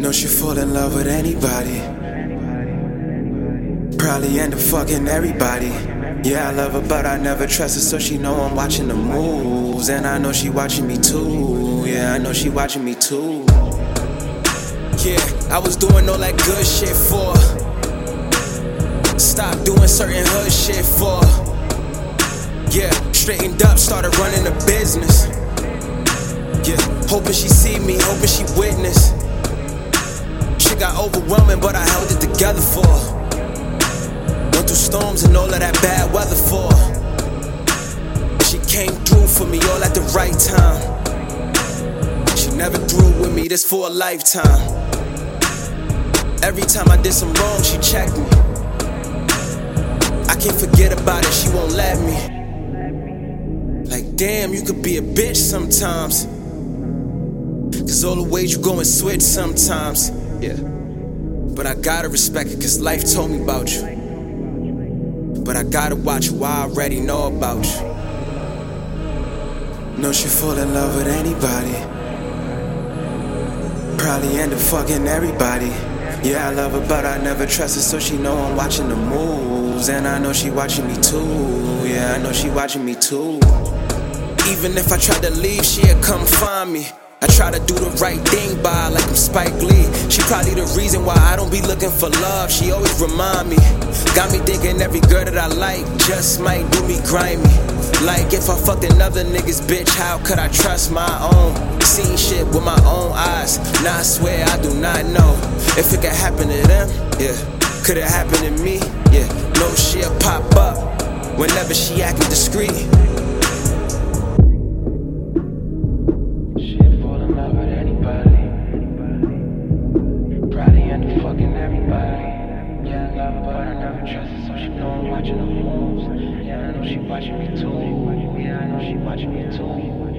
Know she fall in love with anybody. Probably end up fucking everybody. Yeah, I love her, but I never trust her, so she know I'm watching the moves. And I know she watching me too. Yeah, I know she watching me too. Yeah, I was doing all that good shit for. Stop doing certain hood shit for. Yeah, straightened up, started running a business. Yeah, hoping she see me, hoping she witness. Got overwhelming, but I held it together for. Went through storms and all of that bad weather for. She came through for me all at the right time. She never threw with me, this for a lifetime. Every time I did some wrong, she checked me. I can't forget about it, she won't let me. Like, damn, you could be a bitch sometimes. Cause all the ways you go and switch sometimes. Yeah. But I gotta respect it, cause life told me about you. But I gotta watch you, I already know about you. Know she fall in love with anybody. Probably end up fucking everybody. Yeah, I love her, but I never trust her, so she know I'm watching the moves. And I know she watching me too. Yeah, I know she watching me too. Even if I tried to leave, she'd come find me. I try to do the right thing by like I'm Spike Lee. She probably the reason why I don't be looking for love. She always remind me. Got me thinking every girl that I like just might do me grimy. Like if I fucked another nigga's bitch, how could I trust my own? Seen shit with my own eyes. Now I swear I do not know if it could happen to them. Yeah, could it happen to me? Yeah, no she'll pop up whenever she acting discreet. Fucking everybody. Yeah, I love her, but I never trust her, so she know I'm watching her moves. Yeah, I know she watching me too. Yeah, I know she watching me too.